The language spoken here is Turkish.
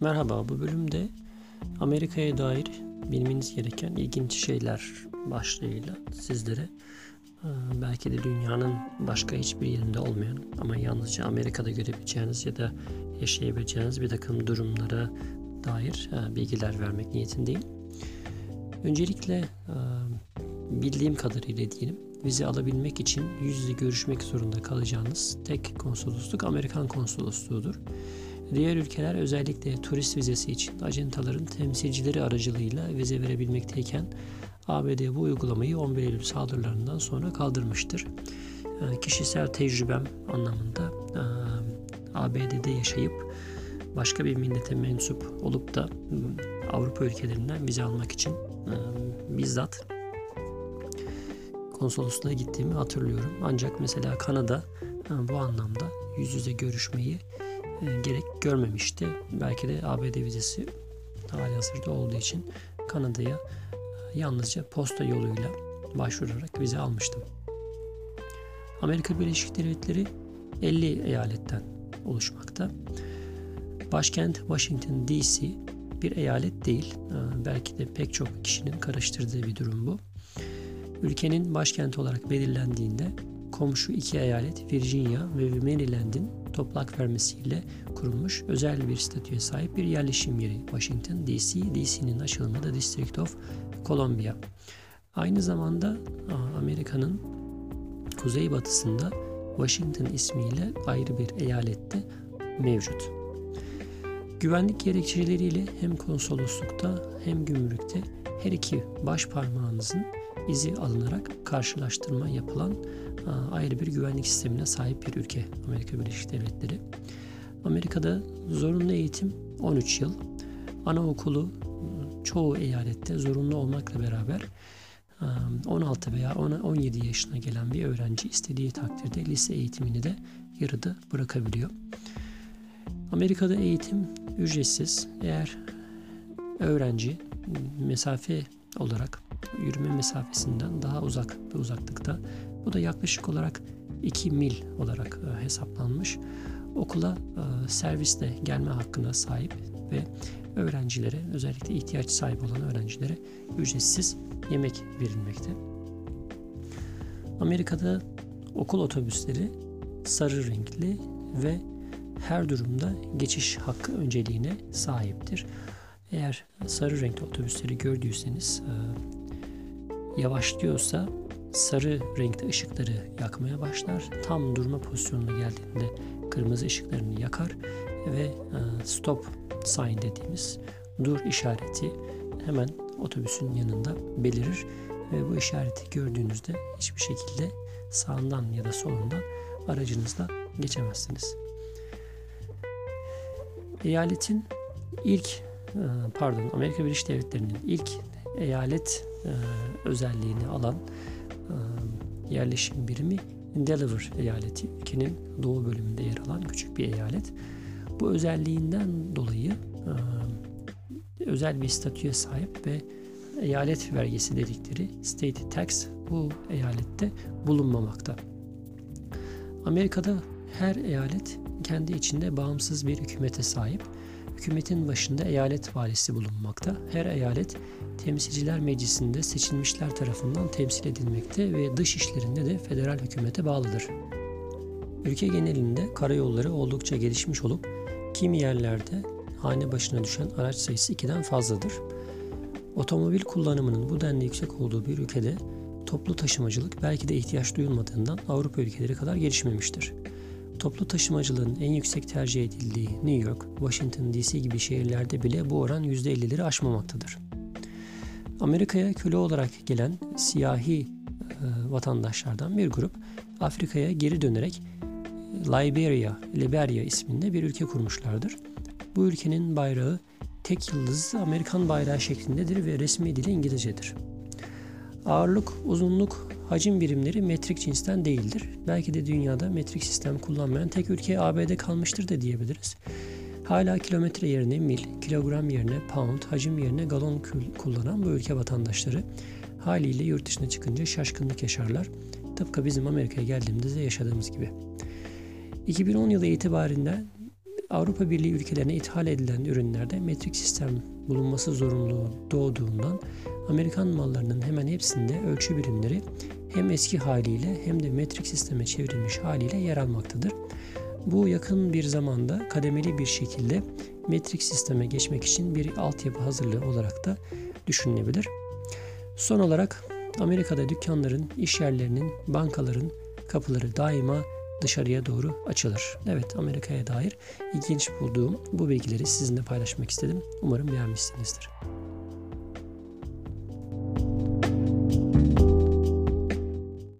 Merhaba, bu bölümde Amerika'ya dair bilmeniz gereken ilginç şeyler başlığıyla sizlere belki de dünyanın başka hiçbir yerinde olmayan ama yalnızca Amerika'da görebileceğiniz ya da yaşayabileceğiniz bir takım durumlara dair bilgiler vermek niyetindeyim. Öncelikle bildiğim kadarıyla diyelim vize alabilmek için yüz yüze görüşmek zorunda kalacağınız tek konsolosluk Amerikan konsolosluğudur. Diğer ülkeler özellikle turist vizesi için acentaların temsilcileri aracılığıyla vize verebilmekteyken ABD bu uygulamayı 11 Eylül saldırılarından sonra kaldırmıştır. Ee, kişisel tecrübem anlamında e, ABD'de yaşayıp başka bir millete mensup olup da ıı, Avrupa ülkelerinden vize almak için e, bizzat konsolosluğa gittiğimi hatırlıyorum. Ancak mesela Kanada bu anlamda yüz yüze görüşmeyi gerek görmemişti. Belki de ABD vizesi hali hazırda olduğu için Kanada'ya e, yalnızca posta yoluyla başvurarak vize almıştım. Amerika Birleşik Devletleri 50 eyaletten oluşmakta. Başkent Washington DC bir eyalet değil. E, belki de pek çok kişinin karıştırdığı bir durum bu. Ülkenin başkenti olarak belirlendiğinde komşu iki eyalet Virginia ve Maryland'in toprak vermesiyle kurulmuş özel bir statüye sahip bir yerleşim yeri Washington DC. DC'nin açılımı da District of Columbia. Aynı zamanda Amerika'nın kuzeybatısında Washington ismiyle ayrı bir eyalette mevcut. Güvenlik gerekçeleriyle hem konsoloslukta hem gümrükte her iki baş parmağınızın izi alınarak karşılaştırma yapılan ayrı bir güvenlik sistemine sahip bir ülke Amerika Birleşik Devletleri. Amerika'da zorunlu eğitim 13 yıl. Anaokulu çoğu eyalette zorunlu olmakla beraber 16 veya 17 yaşına gelen bir öğrenci istediği takdirde lise eğitimini de yarıda bırakabiliyor. Amerika'da eğitim ücretsiz. Eğer öğrenci mesafe olarak yürüme mesafesinden daha uzak bir uzaklıkta. Bu da yaklaşık olarak 2 mil olarak e, hesaplanmış. Okula e, servisle gelme hakkına sahip ve öğrencilere özellikle ihtiyaç sahibi olan öğrencilere ücretsiz yemek verilmekte. Amerika'da okul otobüsleri sarı renkli ve her durumda geçiş hakkı önceliğine sahiptir. Eğer sarı renkli otobüsleri gördüyseniz e, yavaşlıyorsa sarı renkte ışıkları yakmaya başlar. Tam durma pozisyonuna geldiğinde kırmızı ışıklarını yakar ve e, stop sign dediğimiz dur işareti hemen otobüsün yanında belirir ve bu işareti gördüğünüzde hiçbir şekilde sağından ya da solundan aracınızla geçemezsiniz. Eyaletin ilk e, pardon Amerika Birleşik Devletleri'nin ilk eyalet e, özelliğini alan e, yerleşim birimi Delaware eyaleti. Ülkenin doğu bölümünde yer alan küçük bir eyalet. Bu özelliğinden dolayı e, özel bir statüye sahip ve eyalet vergisi dedikleri state tax bu eyalette bulunmamakta. Amerika'da her eyalet kendi içinde bağımsız bir hükümete sahip. Hükümetin başında eyalet valisi bulunmakta. Her eyalet Temsilciler Meclisi'nde seçilmişler tarafından temsil edilmekte ve dış işlerinde de federal hükümete bağlıdır. Ülke genelinde karayolları oldukça gelişmiş olup kimi yerlerde hane başına düşen araç sayısı 2'den fazladır. Otomobil kullanımının bu denli yüksek olduğu bir ülkede toplu taşımacılık belki de ihtiyaç duyulmadığından Avrupa ülkeleri kadar gelişmemiştir. Toplu taşımacılığın en yüksek tercih edildiği New York, Washington DC gibi şehirlerde bile bu oran %50'leri aşmamaktadır. Amerika'ya köle olarak gelen siyahi e, vatandaşlardan bir grup Afrika'ya geri dönerek Liberia, Liberia isminde bir ülke kurmuşlardır. Bu ülkenin bayrağı tek yıldızlı Amerikan bayrağı şeklindedir ve resmi dili İngilizcedir. Ağırlık, uzunluk, hacim birimleri metrik cinsten değildir. Belki de dünyada metrik sistem kullanmayan tek ülke ABD kalmıştır da diyebiliriz. Hala kilometre yerine mil, kilogram yerine pound, hacim yerine galon kullanan bu ülke vatandaşları haliyle yurt dışına çıkınca şaşkınlık yaşarlar. Tıpkı bizim Amerika'ya geldiğimizde yaşadığımız gibi. 2010 yılı itibariyle Avrupa Birliği ülkelerine ithal edilen ürünlerde metrik sistem bulunması zorunluluğu doğduğundan Amerikan mallarının hemen hepsinde ölçü birimleri hem eski haliyle hem de metrik sisteme çevrilmiş haliyle yer almaktadır. Bu yakın bir zamanda kademeli bir şekilde metrik sisteme geçmek için bir altyapı hazırlığı olarak da düşünülebilir. Son olarak Amerika'da dükkanların, iş yerlerinin, bankaların kapıları daima dışarıya doğru açılır. Evet Amerika'ya dair ilginç bulduğum bu bilgileri sizinle paylaşmak istedim. Umarım beğenmişsinizdir.